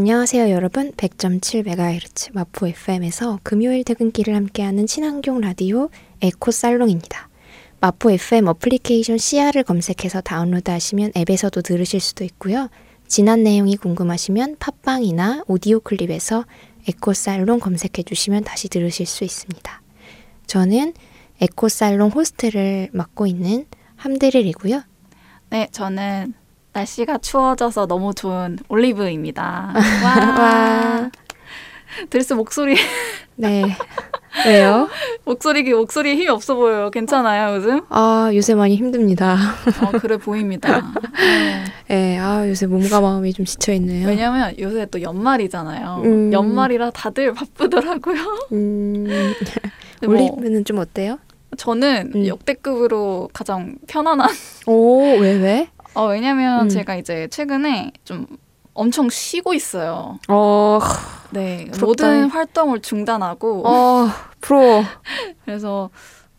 안녕하세요, 여러분. 100.7MHz 마포 FM에서 금요일 퇴근길을 함께하는 친환경 라디오 에코 살롱입니다. 마포 FM 어플리케이션 CR을 검색해서 다운로드 하시면 앱에서도 들으실 수도 있고요. 지난 내용이 궁금하시면 팟빵이나 오디오 클립에서 에코 살롱 검색해 주시면 다시 들으실 수 있습니다. 저는 에코 살롱 호스트를 맡고 있는 함드릴이고요. 네, 저는 날씨가 추워져서 너무 좋은 올리브입니다. 와. 와. 드레스 목소리. 네. 왜요? 목소리 목소리 힘이 없어 보여요. 괜찮아요, 요즘? 아, 요새 많이 힘듭니다. 어, 그래 보입니다. 네. 네, 아, 요새 몸과 마음이 좀 지쳐 있네요. 왜냐면 요새 또 연말이잖아요. 음. 연말이라 다들 바쁘더라고요. 음. 뭐 올리브는 좀 어때요? 저는 음. 역대급으로 가장 편안한. 오, 왜, 왜? 어, 왜냐면 음. 제가 이제 최근에 좀 엄청 쉬고 있어요. 어, 네, 부럽다. 모든 활동을 중단하고. 어, 프로. 그래서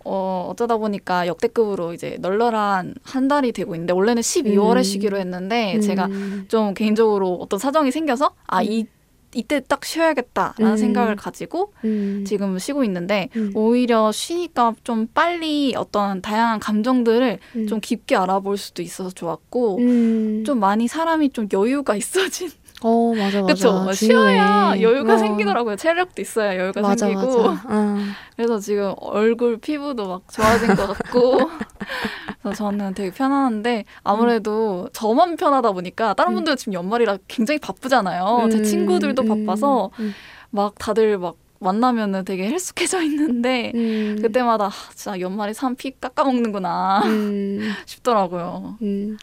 어, 어쩌다 보니까 역대급으로 이제 널널한 한 달이 되고 있는데 원래는 12월에 음. 쉬기로 했는데 음. 제가 좀 개인적으로 어떤 사정이 생겨서 아, 이 이때 딱 쉬어야겠다라는 음. 생각을 가지고 음. 지금 쉬고 있는데 음. 오히려 쉬니까 좀 빨리 어떤 다양한 감정들을 음. 좀 깊게 알아볼 수도 있어서 좋았고 음. 좀 많이 사람이 좀 여유가 있어진 어 맞아 맞아. 그쵸. 쉬어야 여유가 어. 생기더라고요. 체력도 있어야 여유가 맞아, 생기고. 맞아. 어. 그래서 지금 얼굴 피부도 막 좋아진 것 같고. 그래서 저는 되게 편안한데 아무래도 음. 저만 편하다 보니까 다른 음. 분들은 지금 연말이라 굉장히 바쁘잖아요. 음. 제 친구들도 음. 바빠서 음. 막 다들 막 만나면은 되게 헬쑥해져 있는데 음. 그때마다 아, 진짜 연말에 산 피 깎아먹는구나 음. 싶더라고요. 음.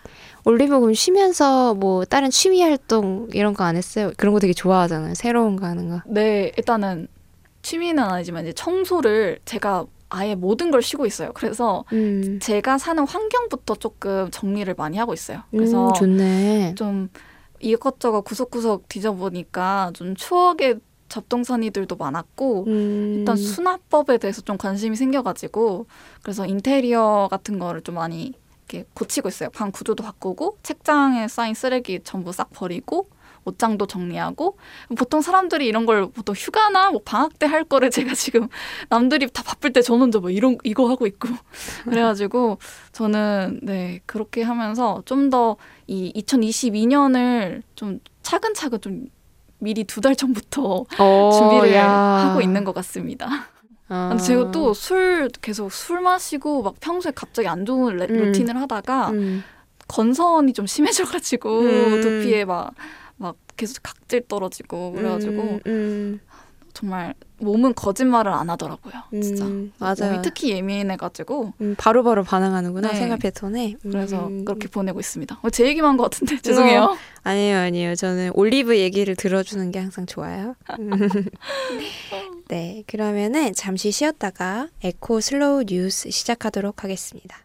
올리브 그럼 쉬면서 뭐 다른 취미 활동 이런 거 안 했어요? 그런 거 되게 좋아하잖아요. 새로운 거 하는 거. 네, 일단은 취미는 아니지만 이제 청소를 제가 아예 모든 걸 쉬고 있어요. 그래서 음. 제가 사는 환경부터 조금 정리를 많이 하고 있어요. 그래서 음, 좋네. 좀 이것저것 구석구석 뒤져보니까 좀 추억의 잡동사니들도 많았고 음. 일단 수납법에 대해서 좀 관심이 생겨가지고 그래서 인테리어 같은 거를 좀 많이 이렇게 고치고 있어요. 방 구조도 바꾸고 책장에 쌓인 쓰레기 전부 싹 버리고 옷장도 정리하고 보통 사람들이 이런 걸 보통 휴가나 뭐 방학 때 할 거를 제가 지금 남들이 다 바쁠 때 저는 저뭐 이런 이거 하고 있고 그래가지고 저는 네 그렇게 하면서 좀 더 이 2022년을 좀 차근차근 좀 미리 두 달 전부터 오, 어, 준비를 야. 하고 있는 것 같습니다. 아. 제가 또 술 계속 술 마시고 막 평소에 갑자기 안 좋은 레, 음. 루틴을 하다가 음. 건선이 좀 심해져가지고 음. 두피에 막 막 계속 각질 떨어지고 그래가지고 음, 음. 정말 몸은 거짓말을 안 하더라고요. 진짜. 음, 맞아요. 특히 예민해가지고 음, 바로바로 반응하는구나 네. 생활 패턴에. 그래서 음. 그렇게 보내고 있습니다. 어, 제 얘기만 한 것 같은데 죄송해요. 어, 아니에요, 아니에요. 저는 올리브 얘기를 들어주는 게 항상 좋아요. 네, 그러면은 잠시 쉬었다가 에코 slow 뉴스 시작하도록 하겠습니다.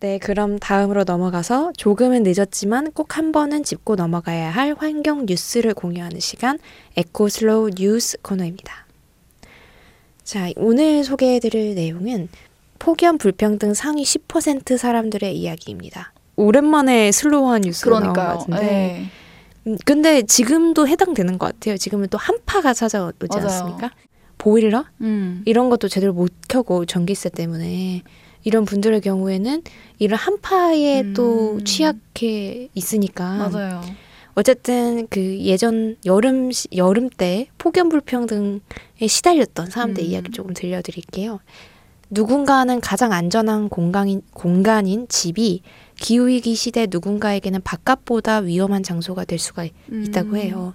네, 그럼 다음으로 넘어가서 조금은 늦었지만 꼭 한 번은 짚고 넘어가야 할 환경 뉴스를 공유하는 시간 에코 slow 뉴스 코너입니다. 자, 오늘 소개해드릴 내용은 폭염 불평등 상위 10% 사람들의 이야기입니다. 오랜만에 slow한 뉴스가 그러니까요. 나온 것 같은데. 네. 음, 근데 지금도 해당되는 것 같아요. 지금은 또 한파가 찾아오지 맞아요. 않습니까? 보일러 음. 이런 것도 제대로 못 켜고 전기세 때문에 이런 분들의 경우에는 이런 한파에 음. 또 취약해 있으니까 맞아요. 어쨌든 그 예전 여름 여름 때 폭염 불평등에 시달렸던 사람들 음. 이야기 조금 들려드릴게요. 누군가는 가장 안전한 공간인, 공간인 집이 기후위기 시대 누군가에게는 바깥보다 위험한 장소가 될 수가 있다고 음. 해요.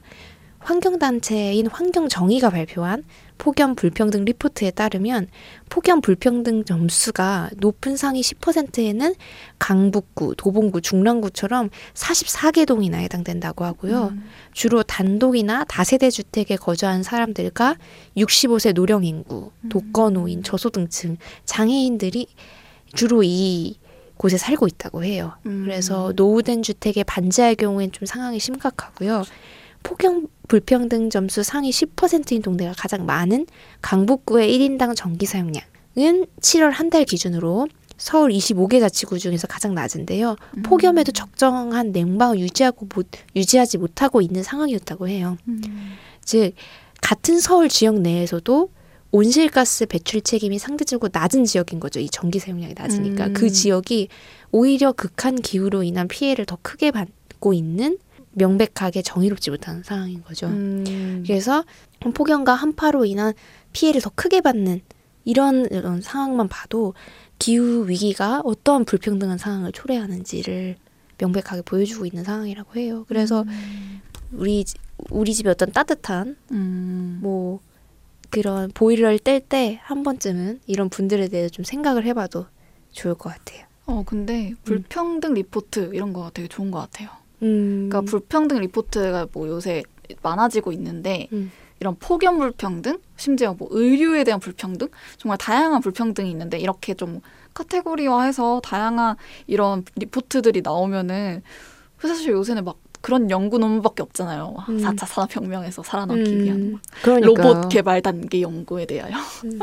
환경단체인 환경정의가 발표한 폭염 불평등 리포트에 따르면 폭염 불평등 점수가 높은 상위 10%에는 강북구, 도봉구, 중랑구처럼 44개 동이나 해당된다고 하고요. 음. 주로 단독이나 다세대 주택에 거주한 사람들과 65세 노령 인구, 음. 독거노인, 저소득층, 장애인들이 주로 이 곳에 살고 있다고 해요. 음. 그래서 노후된 주택에 반지할 경우엔 좀 상황이 심각하고요. 폭염 불평등 점수 상위 10%인 동네가 가장 많은 강북구의 1인당 전기 사용량은 7월 한 달 기준으로 서울 25개 자치구 중에서 가장 낮은데요. 음. 폭염에도 적정한 냉방을 유지하고 못, 유지하지 못하고 있는 상황이었다고 해요. 음. 즉 같은 서울 지역 내에서도 온실가스 배출 책임이 상대적으로 낮은 지역인 거죠. 이 전기 사용량이 낮으니까 음. 그 지역이 오히려 극한 기후로 인한 피해를 더 크게 받고 있는 명백하게 정의롭지 못한 상황인 거죠. 음. 그래서 폭염과 한파로 인한 피해를 더 크게 받는 이런 이런 상황만 봐도 기후 위기가 어떠한 불평등한 상황을 초래하는지를 명백하게 보여주고 있는 상황이라고 해요. 그래서 음. 우리 우리 집에 어떤 따뜻한 음. 뭐 그런 보일러를 뗄 때 한 번쯤은 이런 분들에 대해서 좀 생각을 해봐도 좋을 것 같아요. 어 근데 음. 불평등 음. 리포트 이런 거 되게 좋은 것 같아요. 음. 그러니까 불평등 리포트가 뭐 요새 많아지고 있는데 음. 이런 폭염 불평등, 심지어 뭐 의류에 대한 불평등, 정말 다양한 불평등이 있는데 이렇게 좀 카테고리화해서 다양한 이런 리포트들이 나오면은 사실 요새는 막 그런 연구 논문밖에 없잖아요. 음. 4차 산업혁명에서 살아남기 음. 위한 그러니까요. 로봇 개발 단계 연구에 대하여. 음.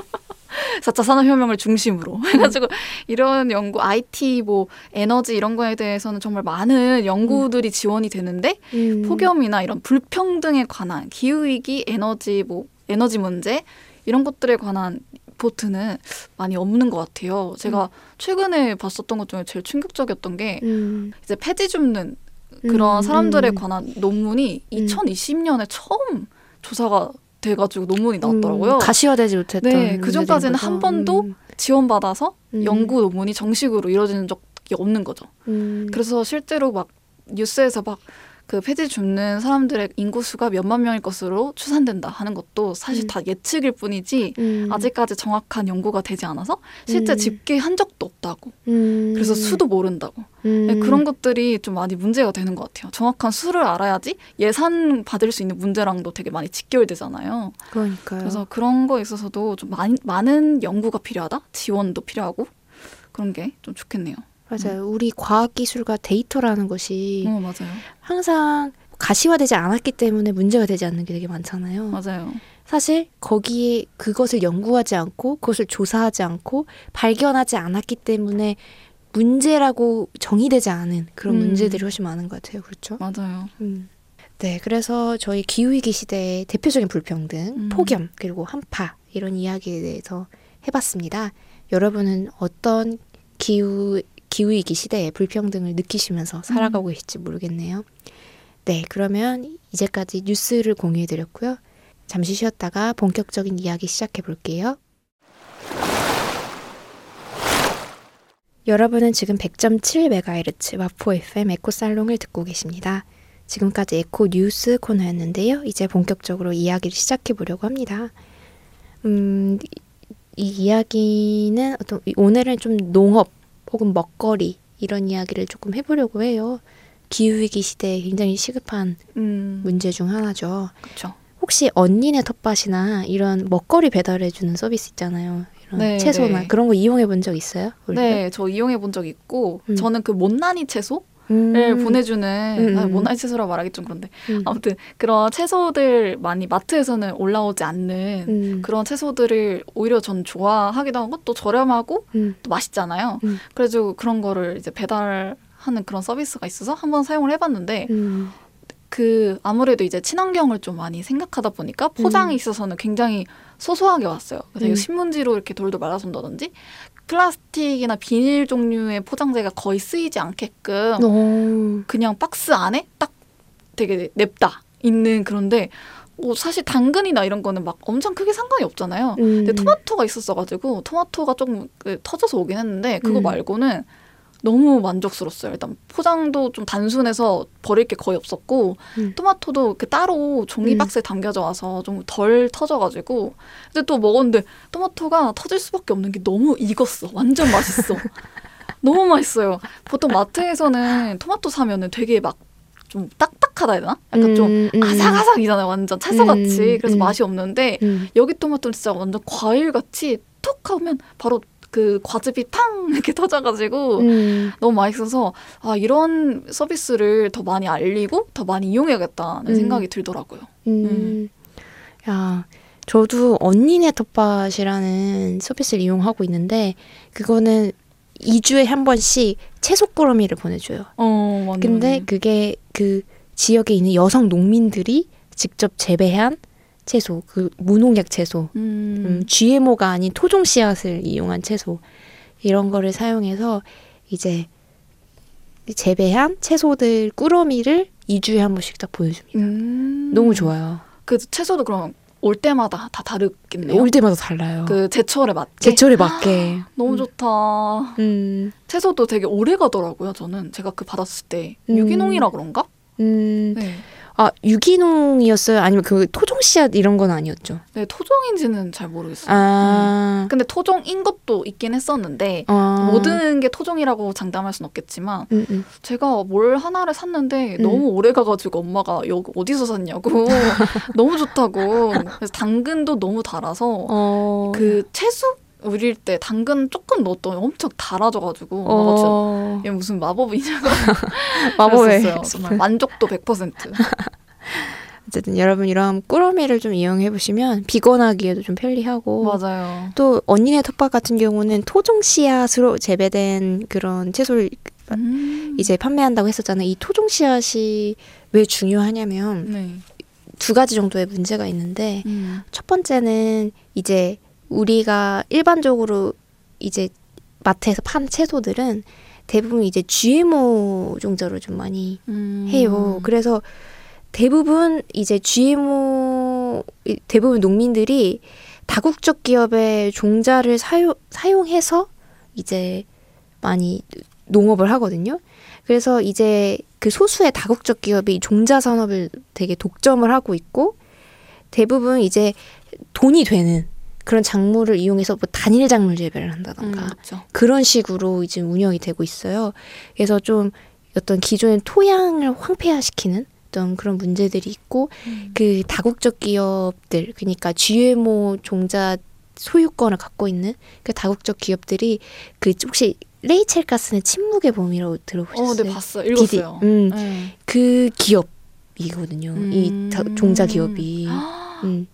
4차 산업혁명을 중심으로 음. 해가지고 이런 연구, IT, 뭐 에너지 이런 거에 대해서는 정말 많은 연구들이 음. 지원이 되는데 음. 폭염이나 이런 불평등에 관한 기후 위기, 에너지, 뭐 에너지 문제 이런 것들에 관한 리포트는 많이 없는 것 같아요. 제가 음. 최근에 봤었던 것 중에 제일 충격적이었던 게 음. 이제 폐지 줍는 그런 음, 사람들에 음. 관한 논문이 2020년에 처음 조사가 돼가지고 논문이 나왔더라고요. 음, 가시화되지 못했던. 네, 그 전까지는 한 번도 음. 지원받아서 음. 연구 논문이 정식으로 이루어지는 적이 없는 거죠. 음. 그래서 실제로 막 뉴스에서 막 그 폐지 줍는 사람들의 인구 수가 몇만 명일 것으로 추산된다 하는 것도 사실 음. 다 예측일 뿐이지 음. 아직까지 정확한 연구가 되지 않아서 실제 음. 집계한 적도 없다고. 음. 그래서 수도 모른다고. 음. 네, 그런 것들이 좀 많이 문제가 되는 것 같아요. 정확한 수를 알아야지 예산 받을 수 있는 문제랑도 되게 많이 직결되잖아요. 그러니까요. 그래서 그런 거에 있어서도 좀 많이, 많은 연구가 필요하다, 지원도 필요하고 그런 게 좀 좋겠네요. 맞아요. 음. 우리 과학기술과 데이터라는 것이 어, 맞아요. 항상 가시화되지 않았기 때문에 문제가 되지 않는 게 되게 많잖아요. 맞아요. 사실 거기에 그것을 연구하지 않고 그것을 조사하지 않고 발견하지 않았기 때문에 문제라고 정의되지 않은 그런 음. 문제들이 훨씬 많은 것 같아요. 그렇죠? 맞아요. 음. 네, 그래서 저희 기후위기 시대의 대표적인 불평등, 음. 폭염, 그리고 한파 이런 이야기에 대해서 해봤습니다. 여러분은 어떤 기후 기후위기 시대에 불평등을 느끼시면서 살아가고 음. 계실지 모르겠네요. 네, 그러면 이제까지 뉴스를 공유해드렸고요. 잠시 쉬었다가 본격적인 이야기 시작해 볼게요. 여러분은 지금 100.7MHz 마포 FM 에코 살롱을 듣고 계십니다. 지금까지 에코 뉴스 코너였는데요. 이제 본격적으로 이야기를 시작해 보려고 합니다. 음, 이 이야기는 어떤 오늘은 좀 농업 혹은 먹거리 이런 이야기를 조금 해보려고 해요. 기후위기 시대에 굉장히 시급한 음. 문제 중 하나죠. 그쵸. 혹시 언니네 텃밭이나 이런 먹거리 배달해주는 서비스 있잖아요. 이런 네, 채소나 네. 그런 거 이용해 본 적 있어요? 우리가? 네, 저 이용해 본 적 있고 음. 저는 그 못난이 채소 를 음. 보내주는 음. 아, 모나이 채소라 말하기 좀 그런데 음. 아무튼 그런 채소들 많이 마트에서는 올라오지 않는 음. 그런 채소들을 오히려 전 좋아하기도 하고 또 저렴하고 음. 또 맛있잖아요. 음. 그래서 그런 거를 이제 배달하는 그런 서비스가 있어서 한번 사용을 해봤는데 그 아무래도 이제 친환경을 좀 많이 생각하다 보니까 포장에 있어서는 굉장히 소소하게 왔어요. 그래서 신문지로 이렇게 돌돌 말아서 온다든지 플라스틱이나 비닐 종류의 포장재가 거의 쓰이지 않게끔 오. 그냥 박스 안에 딱 되게 냅다 있는 그런데 뭐 사실 당근이나 이런 거는 막 엄청 크게 상관이 없잖아요. 음. 근데 토마토가 있었어가지고 토마토가 조금 그 터져서 오긴 했는데 그거 음. 말고는 너무 만족스러웠어요. 일단 포장도 좀 단순해서 버릴 게 거의 없었고 음. 토마토도 그 따로 종이 음. 박스에 담겨져 와서 좀 덜 터져가지고 근데 또 먹었는데 토마토가 터질 수밖에 없는 게 너무 익었어. 완전 맛있어. 너무 맛있어요. 보통 마트에서는 토마토 사면은 되게 막좀 딱딱하다 해야 되나? 약간 음, 좀 음. 아삭아삭이잖아요. 완전 채소같이. 음, 그래서 음. 맛이 없는데 여기 토마토는 진짜 완전 과일같이 톡 하면 바로 그 과즙이 팡 이렇게 터져가지고 음. 너무 맛있어서 아 이런 서비스를 더 많이 알리고 더 많이 이용해야겠다는 음. 생각이 들더라고요. 음. 음. 야 저도 언니네 텃밭이라는 서비스를 이용하고 있는데 그거는 2주에 한 번씩 채소 꾸러미를 보내줘요. 어, 맞네, 근데 맞네. 그게 그 지역에 있는 여성 농민들이 직접 재배한 채소, 그 무농약 채소, 음. 음, GMO가 아닌 토종 씨앗을 이용한 채소 이런 거를 사용해서 이제 재배한 채소들 꾸러미를 2주에 한 번씩 딱 보여줍니다. 음. 너무 좋아요. 그 채소도 그럼 올 때마다 다 다르겠네요. 올 때마다 달라요. 그 제철에 맞게. 제철에 맞게. 너무 음. 좋다. 음, 채소도 되게 오래 가더라고요. 저는 제가 그 받았을 때 음. 유기농이라 그런가? 음, 네. 아 유기농이었어요? 아니면 그 토종 씨앗 이런 건 아니었죠? 네 토종인지는 잘 모르겠어요. 아, 근데 토종인 것도 있긴 했었는데 아. 모든 게 토종이라고 장담할 순 없겠지만 음, 음. 제가 뭘 하나를 샀는데 음. 너무 오래 가가지고 엄마가 여기 어디서 샀냐고 너무 좋다고 그래서 당근도 너무 달아서 어, 그 채소 우릴 때 당근 조금 넣었더니 엄청 달아져가지고 어, 얘 무슨 마법이냐고 그랬었어요. 정말 만족도 100%. 어쨌든 여러분 이런 꾸러미를 좀 이용해 보시면 비건하기에도 좀 편리하고 맞아요. 또 언니네 텃밭 같은 경우는 토종 씨앗으로 재배된 그런 채소를 음. 이제 판매한다고 했었잖아요. 이 토종 씨앗이 왜 중요하냐면 네. 두 가지 정도의 문제가 있는데 음. 첫 번째는 이제 우리가 일반적으로 이제 마트에서 판 채소들은 대부분 이제 GMO 종자로 좀 많이 음. 해요. 그래서 대부분 이제 GMO 이- 대부분 농민들이 다국적 기업의 종자를 사용 사용해서 이제 많이 농업을 하거든요. 그래서 이제 그 소수의 다국적 기업이 종자 산업을 되게 독점을 하고 있고 대부분 이제 돈이 되는 그런 작물을 이용해서 뭐 단일 작물 재배를 음, 한다던가 그렇죠. 그런 식으로 이제 운영이 되고 있어요. 그래서 좀 어떤 기존의 토양을 황폐화시키는 어떤 그런 문제들이 있고 음. 그 다국적 기업들 그러니까 GMO 종자 소유권을 갖고 있는 그 다국적 기업들이 그 혹시 레이첼 가스는 침묵의 봄이라고 들어보셨어요? 어, 네 봤어요. 읽었어요. 디디. 음, 네. 그 기업이거든요. 이 음. 다- 종자 기업이. 음.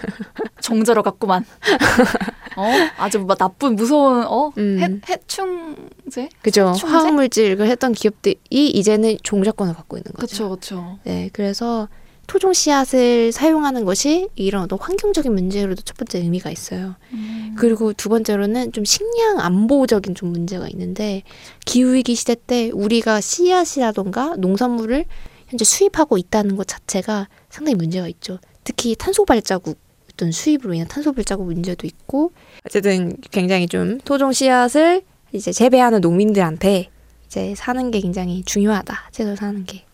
정자로 갔구만. 어? 아주 막 나쁜 무서운 어? 음. 해, 해충제? 그죠. 충제? 화학물질 을 했던 기업들이 이제는 종자권을 갖고 있는 거죠. 그렇죠, 그렇죠. 네, 그래서 토종 씨앗을 사용하는 것이 이런 어떤 환경적인 문제로도 첫 번째 의미가 있어요. 음. 그리고 두 번째로는 좀 식량 안보적인 좀 문제가 있는데 기후 위기 시대 때 우리가 씨앗이라던가 농산물을 현재 수입하고 있다는 것 자체가 상당히 문제가 있죠. 특히 탄소 발자국 어떤 수입으로 인한 탄소 발자국 문제도 있고 어쨌든 굉장히 좀 토종 씨앗을 이제 재배하는 농민들한테 이제 사는 게 굉장히 중요하다. 채소 사는 게.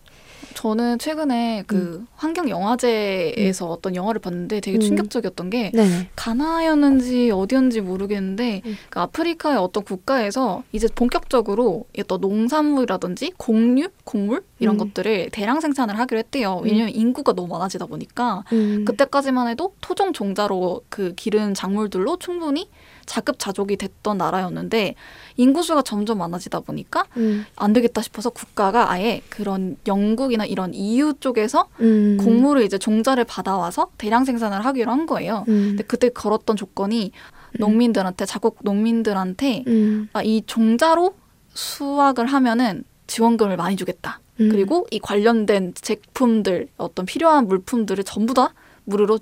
저는 최근에 그 환경 영화제에서 어떤 영화를 봤는데 되게 음. 충격적이었던 게 네네. 가나였는지 어디였는지 모르겠는데 음. 그 아프리카의 어떤 국가에서 이제 본격적으로 어떤 농산물이라든지 곡류, 곡물 이런 음. 것들을 대량 생산을 하기로 했대요. 왜냐면 인구가 너무 많아지다 보니까 음. 그때까지만 해도 토종 종자로 그 기른 작물들로 충분히 자급자족이 됐던 나라였는데 인구수가 점점 많아지다 보니까 음. 안 되겠다 싶어서 국가가 아예 그런 영국이나 이런 EU 쪽에서 음. 곡물을 이제 종자를 받아와서 대량 생산을 하기로 한 거예요. 음. 근데 그때 걸었던 조건이 농민들한테 자국 농민들한테 음. 아, 이 종자로 수확을 하면은 지원금을 많이 주겠다. 음. 그리고 이 관련된 제품들 어떤 필요한 물품들을 전부 다 무료로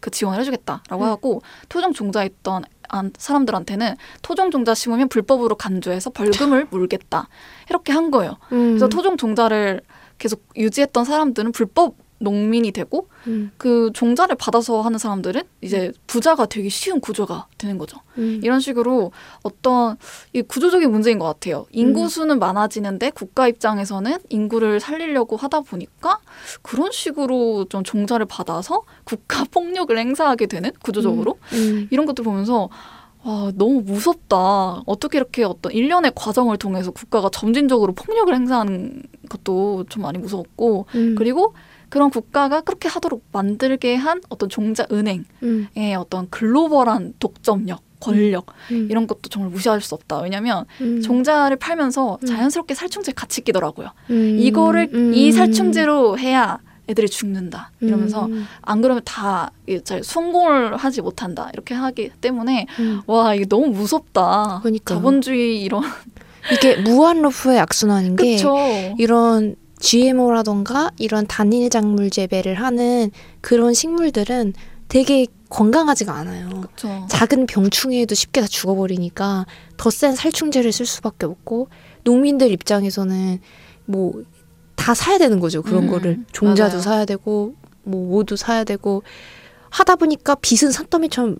그 지원을 해주겠다라고 음. 하고 토종 종자했던 안- 사람들한테는 토종 종자 심으면 불법으로 간주해서 벌금을 물겠다 이렇게 한 거예요. 음. 그래서 토종 종자를 계속 유지했던 사람들은 불법 농민이 되고 음. 그 종자를 받아서 하는 사람들은 이제 부자가 되기 쉬운 구조가 되는 거죠. 음. 이런 식으로 어떤 이 구조적인 문제인 것 같아요. 인구 수는 많아지는데 국가 입장에서는 인구를 살리려고 하다 보니까 그런 식으로 좀 종자를 받아서 국가 폭력을 행사하게 되는 구조적으로 음. 이런 것들 보면서 와, 너무 무섭다. 어떻게 이렇게 어떤 일련의 과정을 통해서 국가가 점진적으로 폭력을 행사하는 것도 좀 많이 무서웠고, 음. 그리고 그런 국가가 그렇게 하도록 만들게 한 어떤 종자 은행의 음. 어떤 글로벌한 독점력, 권력, 음. 이런 것도 정말 무시할 수 없다. 왜냐면 음. 종자를 팔면서 음. 자연스럽게 살충제 같이 끼더라고요. 음. 이거를 음. 이 살충제로 해야 애들이 죽는다 이러면서 음. 안 그러면 다 잘 성공을 하지 못한다 이렇게 하기 때문에 음. 와 이게 너무 무섭다. 그러니까요. 자본주의 이런 이게 무한 루프의 악순환인 게 그쵸. 이런 GMO라던가 이런 단일 작물 재배를 하는 그런 식물들은 되게 건강하지가 않아요. 그쵸. 작은 병충해에도 쉽게 다 죽어버리니까 더 센 살충제를 쓸 수밖에 없고 농민들 입장에서는 뭐 다 사야 되는 거죠 그런 음, 거를 종자도 맞아요. 사야 되고 뭐 뭐도 사야 되고 하다 보니까 빚은 산더미처럼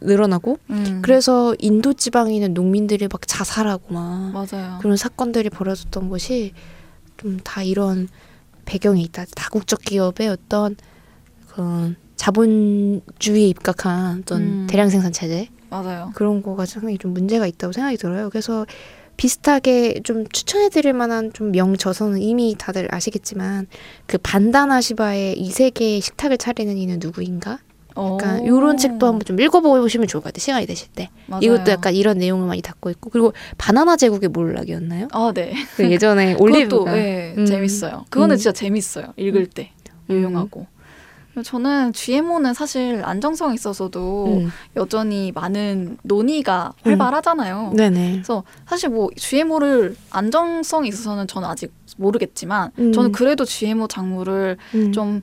늘어나고 음. 그래서 인도 지방에 있는 농민들이 막 자살하고 막 맞아요. 그런 사건들이 벌어졌던 것이 좀 다 이런 배경이 있다. 다국적 기업의 어떤 그런 자본주의에 입각한 어떤 음. 대량 생산 체제 맞아요. 그런 거가 상당히 좀 문제가 있다고 생각이 들어요. 그래서 비슷하게 좀 추천해드릴 만한 좀 명저서는 이미 다들 아시겠지만 그 반다나 시바의 이 세계의 식탁을 차리는 이는 누구인가? 약간 오. 이런 책도 한번 좀 읽어보시면 좋을 것 같아요. 시간이 되실 때. 맞아요. 이것도 약간 이런 내용을 많이 담고 있고 그리고 바나나 제국의 몰락이었나요? 아 네. 그 예전에 올리브가 네, 음. 재밌어요. 그거는 음. 진짜 재밌어요. 읽을 때 유용하고. 저는 GMO는 사실 안정성에 있어서도 음. 여전히 많은 논의가 활발하잖아요. 네네. 그래서 사실 뭐 GMO를 안정성에 있어서는 저는 아직 모르겠지만 음. 저는 그래도 GMO 작물을 음. 좀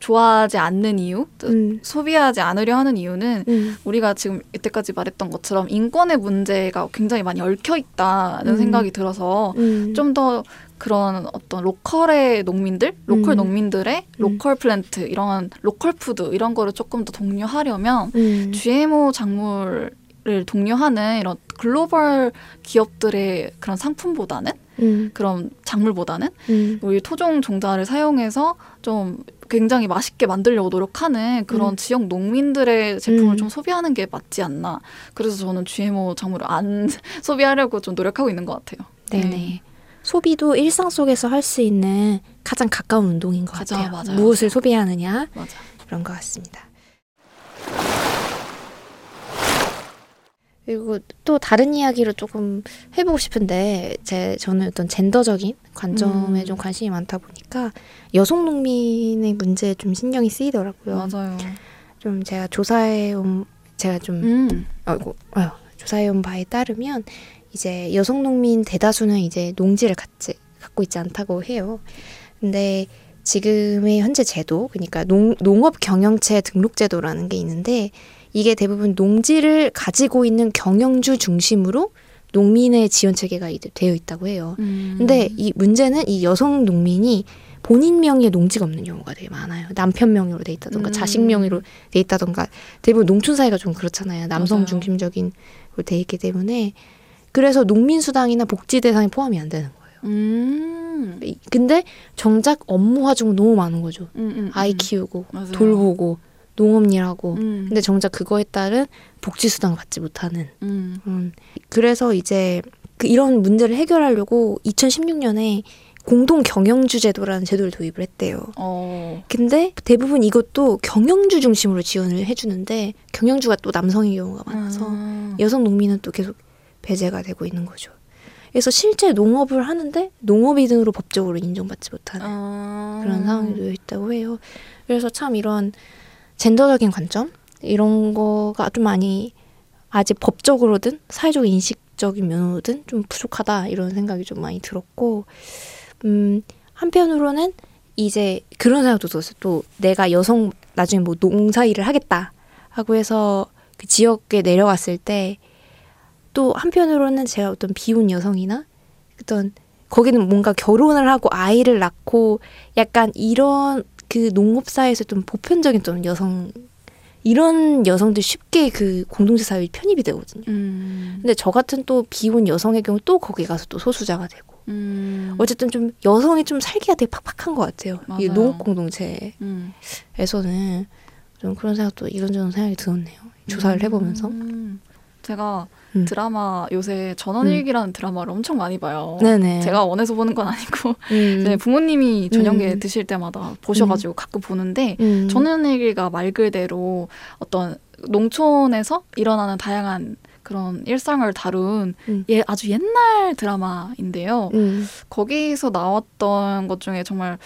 좋아하지 않는 이유, 음. 소비하지 않으려 하는 이유는 음. 우리가 지금 이때까지 말했던 것처럼 인권의 문제가 굉장히 많이 얽혀 있다는 음. 생각이 들어서 음. 좀더 그런 어떤 local의 농민들, local 음. 농민들의 음. local plant 이런 local food 이런 거를 조금 더 독려하려면 음. GMO 작물을 독려하는 이런 글로벌 기업들의 그런 상품보다는 음. 그런 작물보다는 음. 우리 토종 종자를 사용해서 좀 굉장히 맛있게 만들려고 노력하는 그런 음. 지역 농민들의 제품을 음. 좀 소비하는 게 맞지 않나. 그래서 저는 GMO 작물을 안 소비하려고 좀 노력하고 있는 것 같아요. 네네. 소비도 일상 속에서 할 수 있는 가장 가까운 운동인 것 맞아, 같아요. 맞아요. 무엇을 소비하느냐 맞아. 그런 것 같습니다. 그리고 또 다른 이야기로 조금 해보고 싶은데 제 저는 어떤 젠더적인 관점에 음. 좀 관심이 많다 보니까 여성 농민의 문제에 좀 신경이 쓰이더라고요. 맞아요. 좀 제가 조사해 온 제가 좀 음. 아이고 아유, 조사해 온 바에 따르면 이제 여성 농민 대다수는 이제 농지를 갖지 갖고 있지 않다고 해요. 근데 지금의 현재 제도 그러니까 농, 농업 경영체 등록 제도라는 게 있는데 이게 대부분 농지를 가지고 있는 경영주 중심으로 농민의 지원 체계가 되어 있다고 해요. 음. 근데 이 문제는 이 여성 농민이 본인 명의의 농지가 없는 경우가 되게 많아요. 남편 명의로 돼 있다던가 음. 자식 명의로 돼 있다던가 대부분 농촌 사회가 좀 그렇잖아요. 남성 맞아요. 중심적인 걸돼 있기 때문에 그래서 농민 수당이나 복지 대상에 포함이 안 되는 거예요. 음. 이- 근데 정작 업무 화 중 너무 많은 거죠. 음, 음, 아이 음. 키우고 맞아요. 돌보고 농업일하고 음. 근데 정작 그거에 따른 복지 수당 받지 못하는 음. 음, 그래서 이제 그 이런 문제를 해결하려고 2016년에 공동 경영주 제도라는 제도를 도입을 했대요. 어. 근데 대부분 이것도 경영주 중심으로 지원을 해주는데 경영주가 또 남성의 경우가 많아서 음. 여성 농민은 또 계속 배제가 되고 있는 거죠. 그래서 실제 농업을 하는데 농업이 등으로 법적으로 인정받지 못하는 아. 그런 놓여 있다고 해요. 그래서 참 이런 젠더적인 관점 이런 거가 좀 많이 아직 법적으로든 사회적 인식적인 면으로든 좀 부족하다 이런 생각이 좀 많이 들었고 음 한편으로는 이제 그런 생각도 들었어요. 또 내가 여성 나중에 뭐 농사 일을 하겠다 하고 해서 그 지역에 내려갔을 때 또 한편으로는 제가 어떤 비혼 여성이나 어떤 거기는 뭔가 결혼을 하고 아이를 낳고 약간 이런 그 농업사에서 좀 보편적인 좀 여성 이런 여성들 쉽게 그 공동체 사회에 편입이 되거든요. 음. 근데 저 같은 또 비혼 여성의 경우 또 거기 가서 또 소수자가 되고 음. 어쨌든 좀 여성이 좀 살기가 되게 팍팍한 것 같아요. 이 맞아요. 농업 공동체에서는 음. 좀 그런 생각도 이런저런 생각이 들었네요. 조사를 해보면서. 음. 제가 음. 드라마 요새 전원일기라는 드라마를 엄청 많이 봐요. 네네. 제가 원해서 보는 건 아니고 음. 제 부모님이 저녁에 음. 드실 때마다 보셔가지고 가끔 보는데 음. 전원일기가 말 그대로 어떤 농촌에서 일어나는 다양한 그런 일상을 다룬 음. 예, 아주 옛날 드라마인데요. 음. 거기서 나왔던 것 중에 정말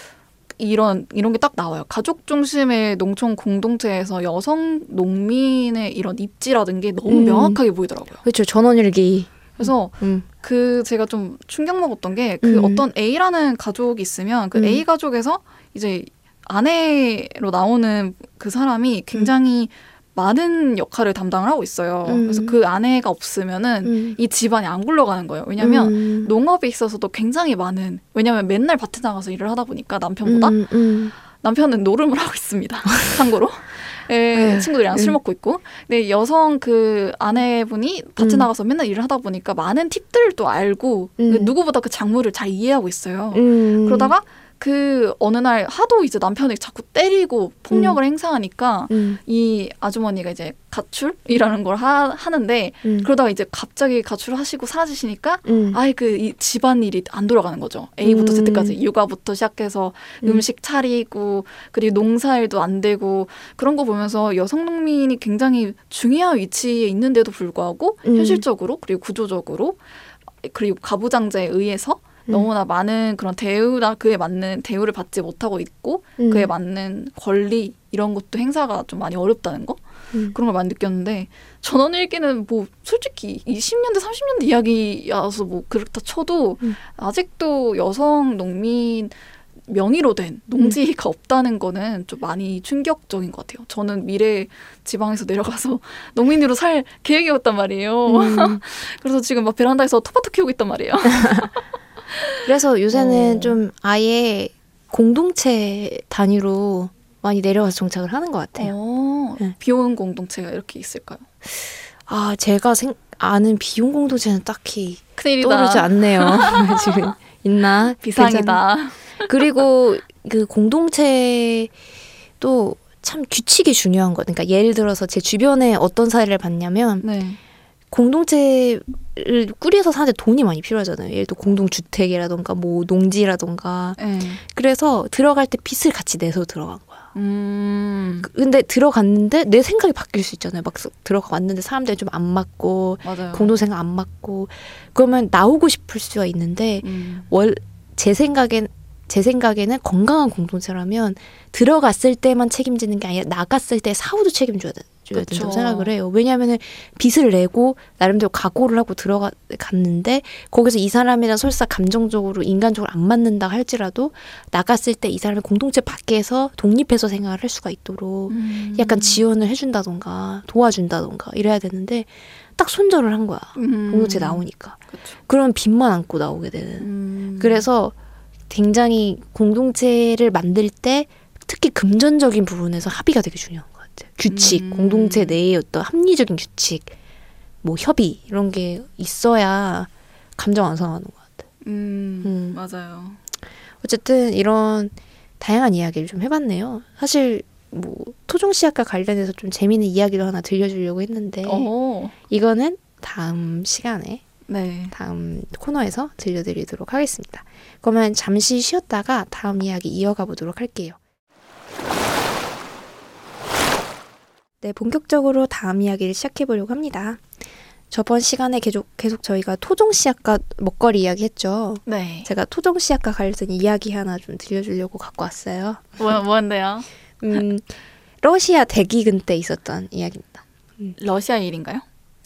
이런 이런 게 딱 나와요. 가족 중심의 농촌 공동체에서 여성 농민의 이런 입지라든 게 너무 음. 명확하게 보이더라고요. 그렇죠. 전원일기. 그래서 음. 그 제가 좀 충격 먹었던 게그 음. 어떤 A라는 가족이 있으면 그 음. A 가족에서 이제 아내로 나오는 그 사람이 굉장히 많은 역할을 담당을 하고 있어요. 음. 그래서 그 아내가 없으면은 음. 이 집안이 안 굴러가는 거예요. 왜냐하면 음. 농업에 있어서도 굉장히 많은 왜냐하면 맨날 밭에 나가서 일을 하다 보니까 남편보다 음, 음. 남편은 노름을 하고 있습니다. 참고로. 예, 네, 친구들이랑 술 음. 먹고 있고. 근데 여성 그 아내분이 밭에 나가서 맨날 일을 하다 보니까 많은 팁들도 알고 누구보다 그 작물을 잘 이해하고 있어요. 그러다가 그 어느 날 하도 이제 남편이 자꾸 때리고 폭력을 음. 행사하니까 음. 이 아주머니가 이제 가출이라는 걸 하, 하는데 음. 그러다가 이제 갑자기 가출하시고 사라지시니까 음. 아예 그이 집안 일이 안 돌아가는 거죠. A부터 음. Z까지 육아부터 시작해서 음. 식 차리고 그리고 농사일도 안 되고 그런 거 보면서 여성 농민이 굉장히 중요한 위치에 있는데도 불구하고 현실적으로 그리고 구조적으로 그리고 가부장제에 의해서 음. 너무나 많은 그런 대우나 그에 맞는 대우를 받지 못하고 있고 음. 그에 맞는 권리 이런 것도 행사가 좀 많이 어렵다는 거 음. 그런 걸 많이 느꼈는데 전원 일기는 뭐 솔직히 20년대 30년대 이야기여서 뭐 그렇다 쳐도 음. 아직도 여성 농민 명의로 된 농지가 음. 없다는 거는 좀 많이 충격적인 것 같아요. 저는 미래 지방에서 내려가서 농민으로 살 계획이었단 말이에요. 음. 그래서 지금 막 베란다에서 토마토 키우고 있단 말이에요. 그래서 요새는 어. 좀 아예 공동체 단위로 많이 내려가서 정착을 하는 것 같아요. 어. 네. 비혼 공동체가 이렇게 있을까요? 아 제가 생, 아는 비혼 공동체는 딱히 큰일이다. 떠오르지 않네요. 지금 있나? 비상이다. 그리고 그 공동체도 참 규칙이 중요한 거. 그러니까 예를 들어서 제 주변에 어떤 사례를 봤냐면 네. 공동체를 꾸려서 사는데 돈이 많이 필요하잖아요. 예를 들어 공동주택이라던가 뭐 농지라던가. 네. 그래서 들어갈 때 빚을 같이 내서 들어간 거야. 음. 그, 근데 들어갔는데 내 생각이 바뀔 수 있잖아요. 막 들어가 왔는데 사람들이 좀 안 맞고 공동생각 안 맞고 그러면 나오고 싶을 수가 있는데 음. 월제 생각엔 제 생각에는 건강한 공동체라면 들어갔을 때만 책임지는 게 아니라 나갔을 때 사후도 책임져야 줘야 된다고 생각을 해요. 왜냐하면 빚을 내고 나름대로 각오를 하고 들어갔는데 거기서 이 사람이랑 설사 감정적으로 인간적으로 안 맞는다 할지라도 나갔을 때 이 사람이 공동체 밖에서 독립해서 생활을 할 수가 있도록 음. 약간 지원을 해준다던가 도와준다던가 이래야 되는데 딱 손절을 한 거야. 음. 공동체 나오니까. 그쵸. 그러면 빚만 안고 나오게 되는. 음. 그래서 굉장히 공동체를 만들 때 특히 금전적인 부분에서 합의가 되게 중요한 것 같아요. 규칙, 음. 공동체 내의 어떤 합리적인 규칙, 뭐 협의 이런 게 있어야 감정 안 상하는 것 같아요. 음, 음. 맞아요. 어쨌든 이런 다양한 이야기를 좀 해봤네요. 사실 뭐 토종 씨앗과 관련해서 좀 재미있는 이야기도 하나 들려주려고 했는데 오. 이거는 다음 시간에 네. 다음 코너에서 들려드리도록 하겠습니다. 그러면 잠시 쉬었다가 다음 이야기 이어가 보도록 할게요. 네, 본격적으로 다음 이야기를 시작해 보려고 합니다. 저번 시간에 계속, 계속 저희가 토종 씨앗과 먹거리 이야기 했죠. 네. 제가 토종 씨앗과 관련된 이야기 하나 좀 들려주려고 갖고 왔어요. 뭐, 뭔데요? 음, 러시아 대기근 때 있었던 이야기입니다. 음. 러시아 일인가요?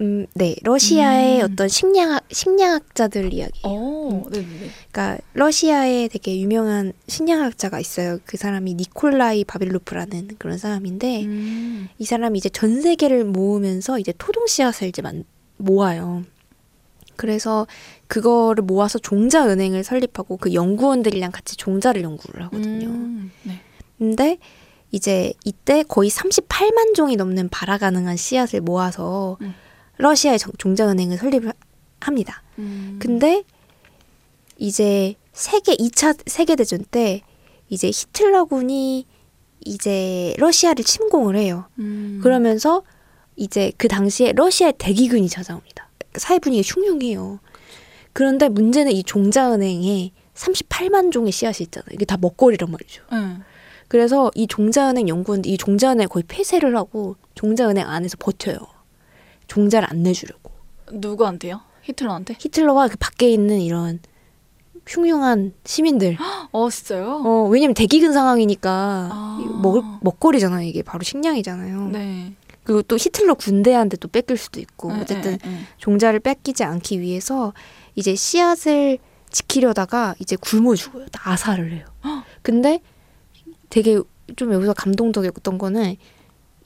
음, 네. 러시아의 음. 어떤 식량학, 식량학자들 이야기예요. 오, 음. 그러니까 러시아에 되게 유명한 식량학자가 있어요. 그 사람이 니콜라이 바빌로프라는 그런 사람인데 음. 이 사람이 이제 전 세계를 모으면서 이제 토종 씨앗을 이제 만, 모아요. 그래서 그거를 모아서 종자 은행을 설립하고 그 연구원들이랑 같이 종자를 연구를 하거든요. 음, 네. 근데 이제 이때 거의 38만 종이 넘는 발화 가능한 씨앗을 모아서 음. 러시아의 종자은행을 설립을 합니다. 음. 근데 이제 세계 2차 세계 대전 때 이제 히틀러군이 이제 러시아를 침공을 해요. 음. 그러면서 이제 그 당시에 러시아의 대기근이 찾아옵니다. 사회 분위기 흉흉해요. 그런데 문제는 이 종자은행에 38만 종의 씨앗이 있잖아요. 이게 다 먹거리란 말이죠. 음. 그래서 이 종자은행 연구원들 이 종자은행 거의 폐쇄를 하고 종자은행 안에서 버텨요. 종자를 안 내주려고. 누구한테요? 히틀러한테? 히틀러와 그 밖에 있는 이런 흉흉한 시민들. 어 진짜요? 어 왜냐면 대기근 상황이니까 아. 먹 먹거리잖아요. 이게 바로 식량이잖아요. 네. 그리고 또 히틀러 군대한테 또 뺏길 수도 있고 네, 어쨌든 네, 네. 종자를 뺏기지 않기 위해서 이제 씨앗을 지키려다가 이제 굶어 죽어요. 아사를 해요. 근데 되게 좀 여기서 감동적이었던 거는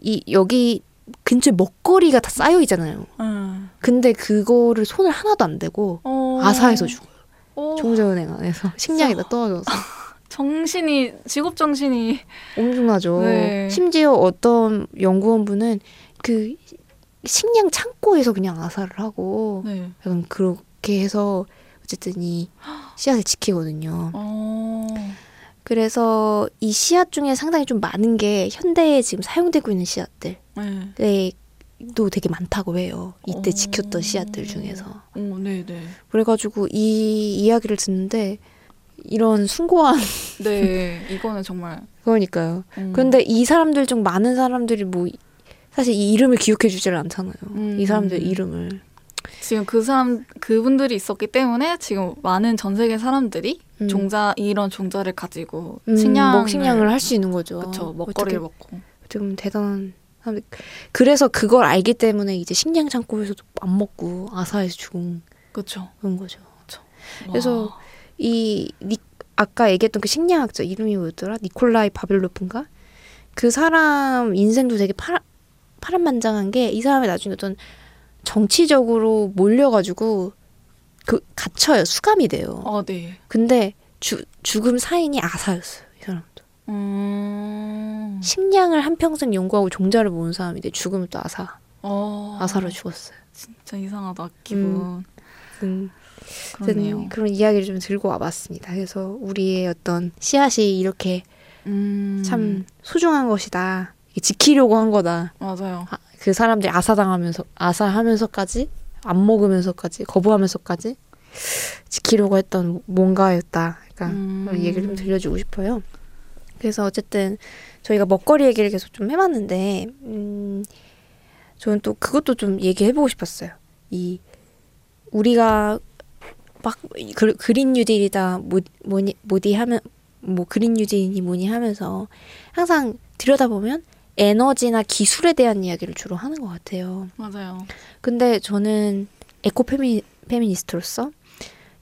이 여기 근처에 먹거리가 다 쌓여 있잖아요. 음. 근데 그거를 손을 하나도 안 대고 어. 아사해서 죽어요. 어. 종자은행 안에서 식량이 다 떨어져서. 정신이 직업 정신이 엄청나죠. 네. 심지어 어떤 연구원분은 그 식량 창고에서 그냥 아사를 하고 네. 약간 그렇게 해서 어쨌든 이 씨앗을 지키거든요. 어. 그래서 이 씨앗 중에 상당히 좀 많은 게 현대에 지금 사용되고 있는 씨앗들. 네. 도 되게 많다고 해요. 이때 오. 지켰던 씨앗들 중에서. 오, 네, 네. 그래가지고 이 이야기를 듣는데 이런 숭고한. 네, 이거는 정말. 그러니까요. 음. 그런데 이 사람들 중 많은 사람들이 뭐 사실 이 이름을 기억해 주지를 않잖아요. 음. 이 사람들 이름을. 지금 그 사람 그분들이 있었기 때문에 지금 많은 전 세계 사람들이 음. 종자 이런 종자를 가지고 음, 식량을 식량을 할 수 있는 거죠. 그렇죠. 먹거리를 먹고. 좀 대단한 그래서 그걸 알기 때문에 이제 식량 창고에서도 안 먹고 아사에서 죽은 그렇죠. 그런 거죠. 그쵸. 그래서 이 니, 아까 얘기했던 그 식량학자 이름이 뭐였더라? 니콜라이 바빌로프인가? 그 사람 인생도 되게 파란, 파란만장한 게 이 사람이 나중에 어떤 정치적으로 몰려가지고 그 갇혀요. 수감이 돼요. 어, 네. 근데 주, 죽음 사인이 아사였어요. 이 사람도. 음... 식량을 한평생 연구하고 종자를 모은 사람인데 죽음은 또 아사. 어... 아사로 죽었어요. 진짜 이상하다 기분. 음, 음. 그러네요. 그런 이야기를 좀 들고 와봤습니다. 그래서 우리의 어떤 씨앗이 이렇게 음... 참 소중한 것이다. 지키려고 한 거다. 맞아요. 아, 그 사람들이 아사당하면서 아사하면서까지 안 먹으면서까지 거부하면서까지 지키려고 했던 뭔가였다. 그러니까 음. 얘기를 좀 들려주고 싶어요. 그래서 어쨌든 저희가 먹거리 얘기를 계속 좀 해봤는데, 음, 저는 또 그것도 좀 얘기해보고 싶었어요. 이 우리가 막 그, 그린 뉴딜이다 뭐, 뭐니 뭐디 하면 뭐 그린 뉴딜이니 뭐니 하면서 항상 들여다보면 에너지나 기술에 대한 이야기를 주로 하는 것 같아요. 맞아요. 근데 저는 에코 페미, 페미니스트로서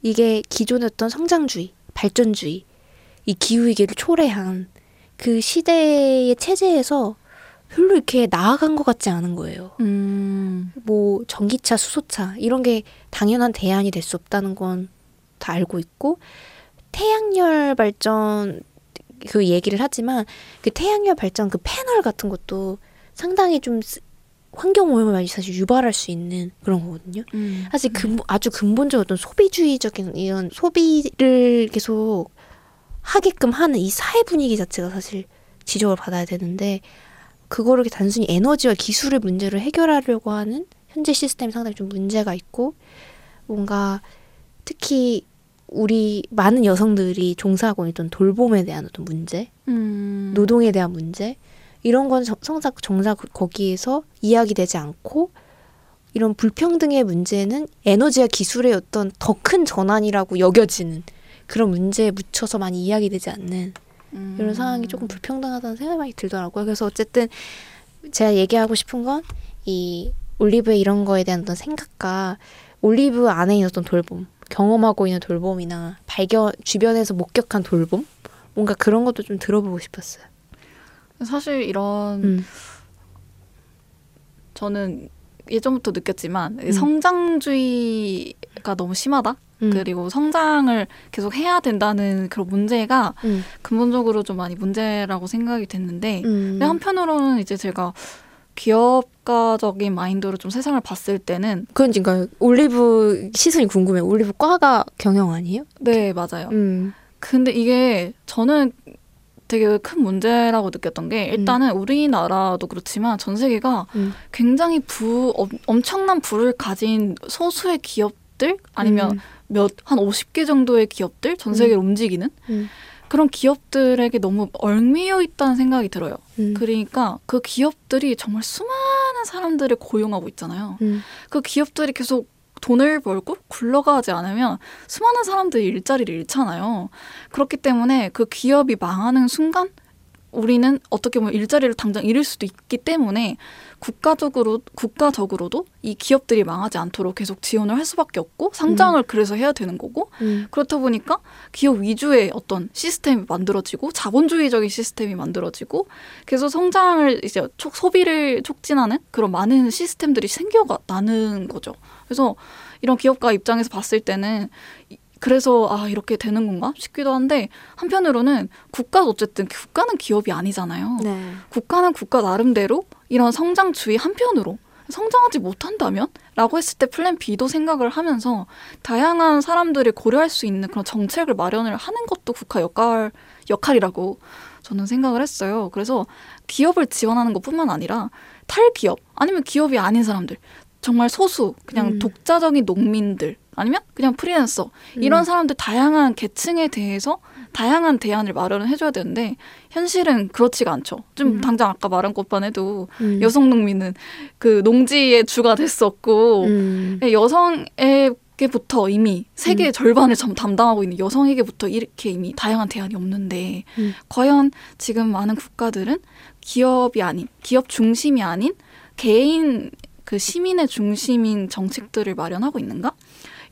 이게 기존의 어떤 성장주의, 발전주의, 이 기후위기를 초래한 그 시대의 체제에서 별로 이렇게 나아간 것 같지 않은 거예요. 음. 뭐 전기차, 수소차 이런 게 당연한 대안이 될 수 없다는 건 다 알고 있고 태양열 발전 그 얘기를 하지만 그 태양열 발전 그 패널 같은 것도 상당히 좀 환경 오염을 많이 사실 유발할 수 있는 그런 거거든요. 음. 사실 근, 아주 근본적 어떤 소비주의적인 이런 소비를 계속 하게끔 하는 이 사회 분위기 자체가 사실 지적을 받아야 되는데 그거를 단순히 에너지와 기술의 문제를 해결하려고 하는 현재 시스템이 상당히 좀 문제가 있고 뭔가 특히 우리 많은 여성들이 종사하고 있던 돌봄에 대한 어떤 문제, 음. 노동에 대한 문제 이런 건 성사 정작 거기에서 이야기되지 않고 이런 불평등의 문제는 에너지와 기술의 어떤 더 큰 전환이라고 여겨지는 그런 문제에 묻혀서 많이 이야기되지 않는 음. 이런 상황이 조금 불평등하다는 생각이 많이 들더라고요. 그래서 어쨌든 제가 얘기하고 싶은 건 이 올리브의 이런 거에 대한 어떤 생각과 올리브 안에 있는 어떤 돌봄 경험하고 있는 돌봄이나 발견 주변에서 목격한 돌봄 뭔가 그런 것도 좀 들어보고 싶었어요. 사실 이런 음. 저는 예전부터 느꼈지만 음. 성장주의가 너무 심하다. 음. 그리고 성장을 계속 해야 된다는 그런 문제가 음. 근본적으로 좀 많이 문제라고 생각이 됐는데 음. 근데 한편으로는 이제 제가 기업가적인 마인드로 좀 세상을 봤을 때는 진가요? 올리브 시선이 궁금해. 올리브 과가 경영 아니에요? 네, 맞아요. 음. 근데 이게 저는 되게 큰 문제라고 느꼈던 게 일단은 음. 우리나라도 그렇지만 전 세계가 음. 굉장히 부 엄청난 부를 가진 소수의 기업들 아니면 음. 몇 한 50개 정도의 기업들 전 세계를 음. 움직이는 음. 그런 기업들에게 너무 얽매여 있다는 생각이 들어요. 음. 그러니까 그 기업들이 정말 수많은 사람들을 고용하고 있잖아요. 음. 그 기업들이 계속 돈을 벌고 굴러가지 않으면 수많은 사람들이 일자리를 잃잖아요. 그렇기 때문에 그 기업이 망하는 순간 우리는 어떻게 보면 일자리를 당장 잃을 수도 있기 때문에 국가적으로 국가적으로도 이 기업들이 망하지 않도록 계속 지원을 할 수밖에 없고 상장을 음. 그래서 해야 되는 거고 음. 그렇다 보니까 기업 위주의 어떤 시스템이 만들어지고 자본주의적인 시스템이 만들어지고 계속 성장을 이제 촉, 소비를 촉진하는 그런 많은 시스템들이 생겨나는 거죠. 그래서 이런 기업가 입장에서 봤을 때는 그래서 아 이렇게 되는 건가 싶기도 한데 한편으로는 국가도 어쨌든 국가는 기업이 아니잖아요. 네. 국가는 국가 나름대로 이런 성장주의 한편으로 성장하지 못한다면? 라고 했을 때 플랜 B도 생각을 하면서 다양한 사람들이 고려할 수 있는 그런 정책을 마련을 하는 것도 국가 역할, 역할이라고 저는 생각을 했어요. 그래서 기업을 지원하는 것 뿐만 아니라 탈기업, 아니면 기업이 아닌 사람들, 정말 소수, 그냥 음. 독자적인 농민들, 아니면 그냥 프리랜서 이런 음. 사람들 다양한 계층에 대해서 다양한 대안을 마련을 해줘야 되는데 현실은 그렇지가 않죠. 좀 음. 당장 아까 말한 것만 해도 음. 여성 농민은 그 농지의 주가 됐었고 음. 예, 여성에게부터 이미 세계 음. 절반을 점 담당하고 있는 여성에게부터 이렇게 이미 다양한 대안이 없는데 음. 과연 지금 많은 국가들은 기업이 아닌 기업 중심이 아닌 개인 그 시민의 중심인 정책들을 마련하고 있는가?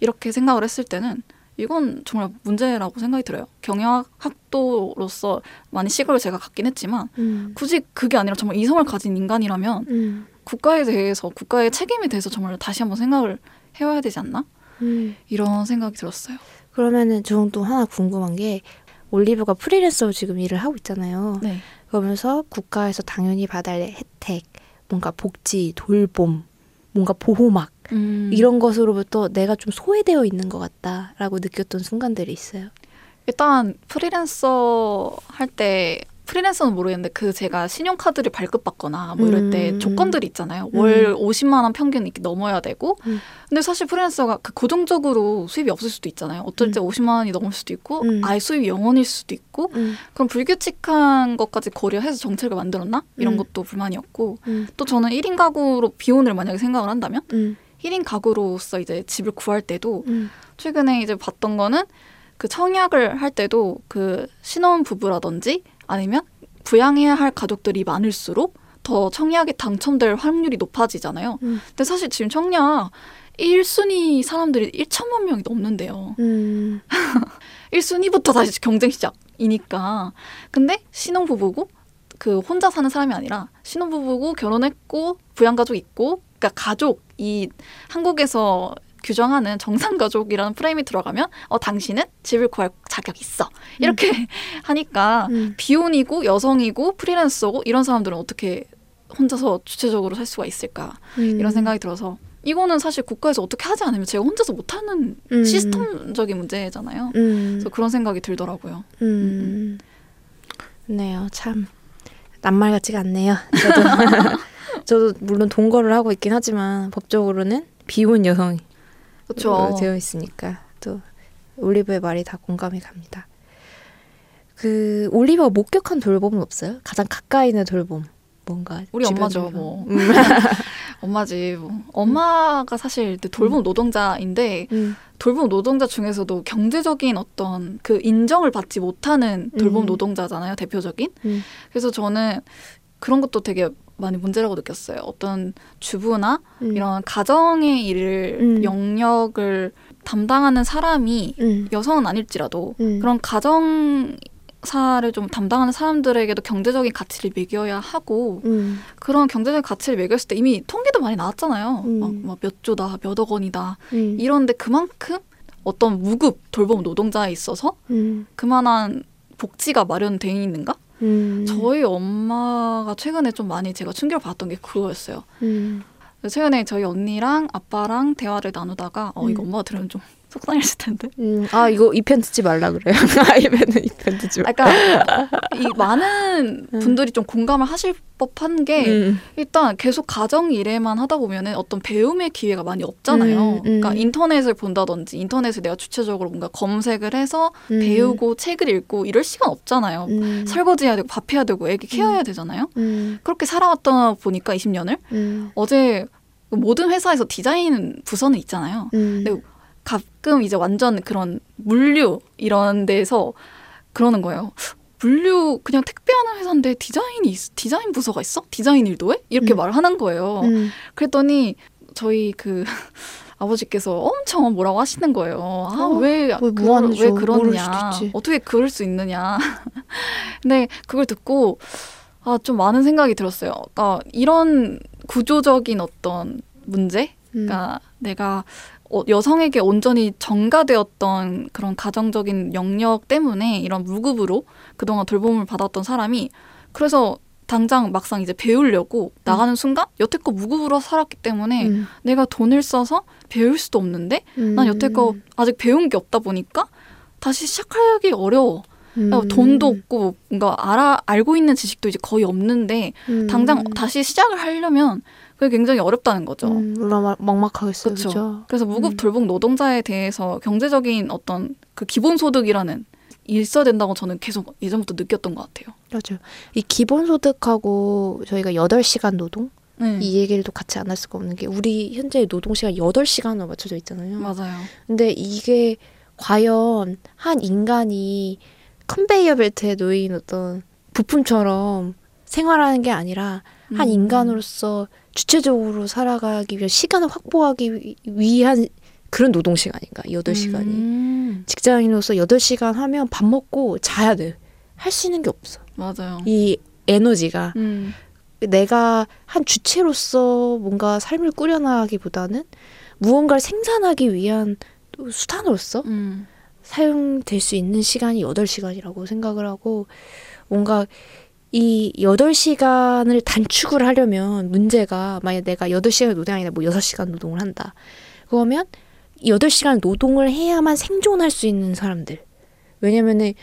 이렇게 생각을 했을 때는 이건 정말 문제라고 생각이 들어요. 경영학도로서 많이 시각을 제가 갖긴 했지만 음. 굳이 그게 아니라 정말 이성을 가진 인간이라면 음. 국가에 대해서 국가의 책임에 대해서 정말 다시 한번 생각을 해와야 되지 않나? 음. 이런 생각이 들었어요. 그러면은 저는 또 하나 궁금한 게 올리브가 프리랜서로 지금 일을 하고 있잖아요. 네. 그러면서 국가에서 당연히 받아야 할 혜택, 뭔가 복지, 돌봄, 뭔가 보호막 음. 이런 것으로부터 내가 좀 소외되어 있는 것 같다라고 느꼈던 순간들이 있어요. 일단 프리랜서 할 때 프리랜서는 모르겠는데 그 제가 신용카드를 발급받거나 뭐 이럴 때 음. 조건들이 있잖아요. 음. 월 50만 원 평균 이렇게 넘어야 되고. 음. 근데 사실 프리랜서가 그 고정적으로 수입이 없을 수도 있잖아요. 어떨 때 50만 음. 원이 넘을 수도 있고 음. 아예 수입이 0원일 수도 있고. 음. 그럼 불규칙한 것까지 고려해서 정책을 만들었나? 이런 것도 불만이었고. 또 저는 1인 가구로 비혼을 만약에 생각을 한다면 1인 가구로서 이제 집을 구할 때도 최근에 이제 봤던 거는 그 청약을 할 때도 그 신혼 부부라든지 아니면 부양해야 할 가족들이 많을수록 더 청약에 당첨될 확률이 높아지잖아요. 음. 근데 사실 지금 청약 1순위 사람들이 1천만 명이 넘는데요. 음. 1순위부터 다시 경쟁 시작이니까. 근데 신혼부부고 그 혼자 사는 사람이 아니라 신혼부부고 결혼했고 부양가족 있고 그러니까 가족 이 한국에서 규정하는 정상 가족이라는 프레임이 들어가면 어 당신은 집을 구할 자격 있어 이렇게 음. 하니까 음. 비혼이고 여성이고 프리랜서고 이런 사람들은 어떻게 혼자서 주체적으로 살 수가 있을까 음. 이런 생각이 들어서 이거는 사실 국가에서 어떻게 하지 않으면 제가 혼자서 못하는 음. 시스템적인 문제잖아요. 음. 그래서 그런 생각이 들더라고요. 음. 네요, 참 낱말 같지가 않네요. 저도 물론 동거를 하고 있긴 하지만 법적으로는 비혼 여성 그렇죠. 되어 있으니까 또 올리브의 말이 다 공감이 갑니다. 그 올리브가 목격한 돌봄은 없어요? 가장 가까이 있는 돌봄 뭔가 우리 엄마죠 뭐 음. 엄마지 뭐 엄마가 사실 돌봄 음. 노동자인데 음. 돌봄 노동자 중에서도 경제적인 어떤 그 인정을 받지 못하는 돌봄 음. 노동자잖아요 대표적인 음. 그래서 저는 그런 것도 되게 많이 문제라고 느꼈어요. 어떤 주부나 음. 이런 가정의 일을 음. 영역을 담당하는 사람이 음. 여성은 아닐지라도 음. 그런 가정 사를 좀 담당하는 사람들에게도 경제적인 가치를 매겨야 하고 음. 그런 경제적인 가치를 매겼을 때 이미 통계도 많이 나왔잖아요. 음. 막, 막몇 조다, 몇 억 원이다. 음. 이런데 그만큼 어떤 무급 돌봄 노동자에 있어서 음. 그만한 복지가 마련되어 있는가? 음. 저희 엄마가 최근에 좀 많이 제가 충격을 받았던 게 그거였어요. 음. 최근에 저희 언니랑 아빠랑 대화를 나누다가 어 이거 음. 엄마가 들으면 좀 속상했을 텐데. 음, 아 이거 이 편 듣지 말라 그래요. 아이면은 이편 듣지 말. 그러니까 이 많은 음. 분들이 좀 공감을 하실 법한 게 음. 일단 계속 가정 일에만 하다 보면은 어떤 배움의 기회가 많이 없잖아요. 음, 음. 그러니까 인터넷을 본다든지 인터넷을 내가 주체적으로 뭔가 검색을 해서 음. 배우고 책을 읽고 이럴 시간 없잖아요. 설거지해야 되고 밥해야 되고 애기 케어해야 되잖아요. 그렇게 살아왔다 보니까 20년을 어제 모든 회사에서 디자인 부서는 있잖아요. 음. 근데 가끔 이제 완전 그런 물류 이런 데서 그러는 거예요. 물류 그냥 택배하는 회사인데 디자인이 있, 디자인 부서가 있어? 디자인 일도 해? 이렇게 음. 말을 하는 거예요. 음. 그랬더니 저희 그 아버지께서 엄청 뭐라고 하시는 거예요. 아, 어, 왜, 뭐 그. 왜 그러냐. 어떻게 그럴 수 있느냐. 근데 그걸 듣고 아, 좀 많은 생각이 들었어요. 그러니까 이런 구조적인 어떤 문제? 음. 그러니까 내가 어, 여성에게 온전히 전가되었던 그런 가정적인 영역 때문에 이런 무급으로 그동안 돌봄을 받았던 사람이 그래서 당장 막상 이제 배우려고 나가는 순간 여태껏 무급으로 살았기 때문에 음. 내가 돈을 써서 배울 수도 없는데 음. 난 여태껏 아직 배운 게 없다 보니까 다시 시작하기 어려워. 음. 돈도 없고 뭔가 알아 알고 있는 지식도 이제 거의 없는데 음. 당장 다시 시작을 하려면 그게 굉장히 어렵다는 거죠. 음, 물론 막- 막막하겠어요. 그쵸. 그죠? 그래서 무급 음. 돌봄 노동자에 대해서 경제적인 어떤 그 기본 소득이라는 있어야 된다고 저는 계속 예전부터 느꼈던 것 같아요. 맞아요. 이 기본소득하고 저희가 8시간 노동? 네. 이 얘기를 또 같이 안 할 수가 없는 게 우리 현재 노동시간 8시간으로 맞춰져 있잖아요. 맞아요. 근데 이게 과연 한 인간이 컨베이어 벨트에 놓인 어떤 부품처럼 생활하는 게 아니라 한 음. 인간으로서 주체적으로 살아가기 위한 시간을 확보하기 위- 위한 그런 노동 시간인가? 8시간이. 음. 직장인으로서 8시간 하면 밥 먹고 자야 돼. 할 수 있는 게 없어. 맞아요. 이 에너지가 음. 내가 한 주체로서 뭔가 삶을 꾸려나가기보다는 무언가를 생산하기 위한 또 수단으로서 음. 사용될 수 있는 시간이 8시간이라고 생각을 하고 뭔가 이 8시간을 단축을 하려면 문제가 만약 내가 8시간 노동이 아니라 뭐 6시간 노동을 한다. 그러면 이 8시간 노동을 해야만 생존할 수 있는 사람들. 왜냐면은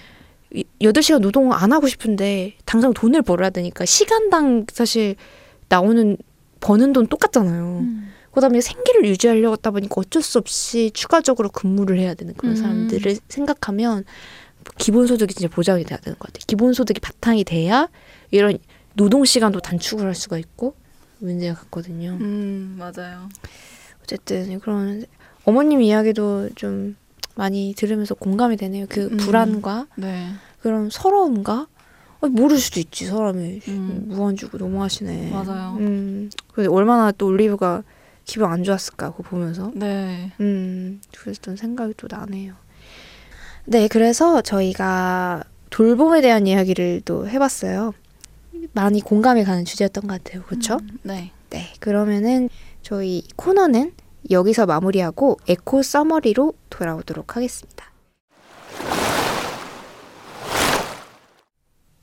이 8시간 노동을 안 하고 싶은데 당장 돈을 벌어야 되니까 시간당 사실 나오는 버는 돈 똑같잖아요. 음. 그다음에 생계를 유지하려고 하다 보니까 어쩔 수 없이 추가적으로 근무를 해야 되는 그런 음. 사람들을 생각하면 기본소득이 진짜 보장이 돼야 되는 것 같아요. 기본소득이 바탕이 돼야 이런 노동 시간도 단축을 할 수가 있고 문제가 같거든요. 음. 맞아요. 어쨌든 그런 어머님 이야기도 좀 많이 들으면서 공감이 되네요. 그 음. 불안과 네. 그런 서러움과 어, 모를 수도 있지 사람이 음. 무한 주고 너무하시네. 맞아요. 음, 근데 얼마나 또 올리브가 기분 안 좋았을까 그거 보면서. 네. 음, 그랬던 생각이 또 나네요. 네, 그래서 저희가 돌봄에 대한 이야기를 또 해봤어요. 많이 공감이 가는 주제였던 것 같아요. 그렇죠? 음. 네. 네, 그러면은 저희 코너는 여기서 마무리하고 에코 서머리로 돌아오도록 하겠습니다.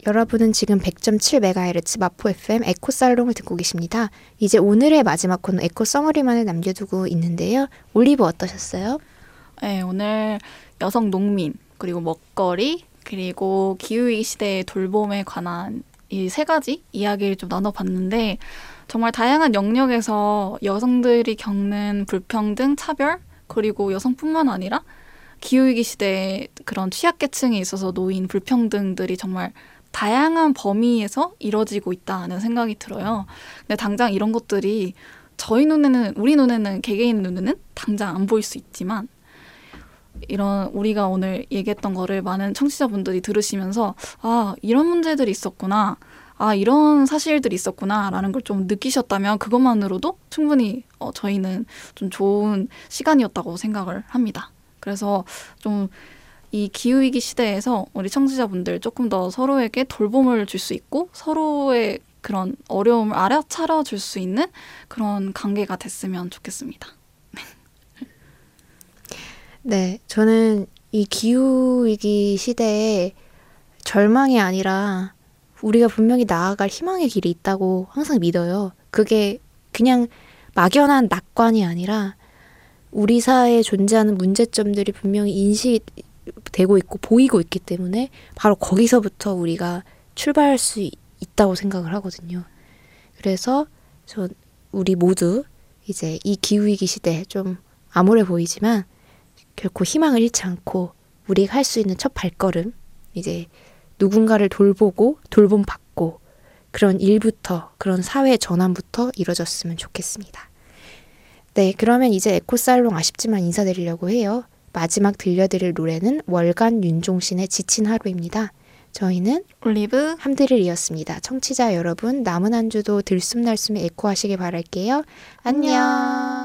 여러분은 지금 100.7MHz 마포 FM 에코 살롱을 듣고 계십니다. 이제 오늘의 마지막 코너 eco summary만을 남겨두고 있는데요. 올리브 어떠셨어요? 네, 오늘 여성 농민 그리고 먹거리 그리고 기후위기 시대의 돌봄에 관한 이 세 가지 이야기를 좀 나눠봤는데 정말 다양한 영역에서 여성들이 겪는 불평등, 차별 그리고 여성뿐만 아니라 기후위기 시대의 그런 취약계층에 있어서 놓인 불평등들이 정말 다양한 범위에서 이뤄지고 있다는 생각이 들어요. 근데 당장 이런 것들이 저희 눈에는 우리 눈에는 개개인 눈에는 당장 안 보일 수 있지만 이런 우리가 오늘 얘기했던 거를 많은 청취자분들이 들으시면서 아 이런 문제들이 있었구나 아 이런 사실들이 있었구나라는 걸 좀 느끼셨다면 그것만으로도 충분히 어, 저희는 좀 좋은 시간이었다고 생각을 합니다. 그래서 좀 이 기후위기 시대에서 우리 청취자분들 조금 더 서로에게 돌봄을 줄 수 있고 서로의 그런 어려움을 알아차려 줄 수 있는 그런 관계가 됐으면 좋겠습니다. 네, 저는 이 기후위기 시대에 절망이 아니라 우리가 분명히 나아갈 희망의 길이 있다고 항상 믿어요. 그게 그냥 막연한 낙관이 아니라 우리 사회에 존재하는 문제점들이 분명히 인식되고 있고 보이고 있기 때문에 바로 거기서부터 우리가 출발할 수 있- 있다고 생각을 하거든요. 그래서 전 우리 모두 이제 이 기후위기 시대 좀 암울해 보이지만 결코 희망을 잃지 않고 우리가 할 수 있는 첫 발걸음 이제 누군가를 돌보고 돌봄 받고 그런 일부터 그런 사회 전환부터 이뤄졌으면 좋겠습니다. 네, 그러면 이제 에코살롱 아쉽지만 인사드리려고 해요. 마지막 들려드릴 노래는 월간 윤종신의 지친 하루입니다. 저희는 올리브 함드릴이었습니다. 청취자 여러분 남은 한 주도 들숨날숨에 에코하시길 바랄게요. 안녕.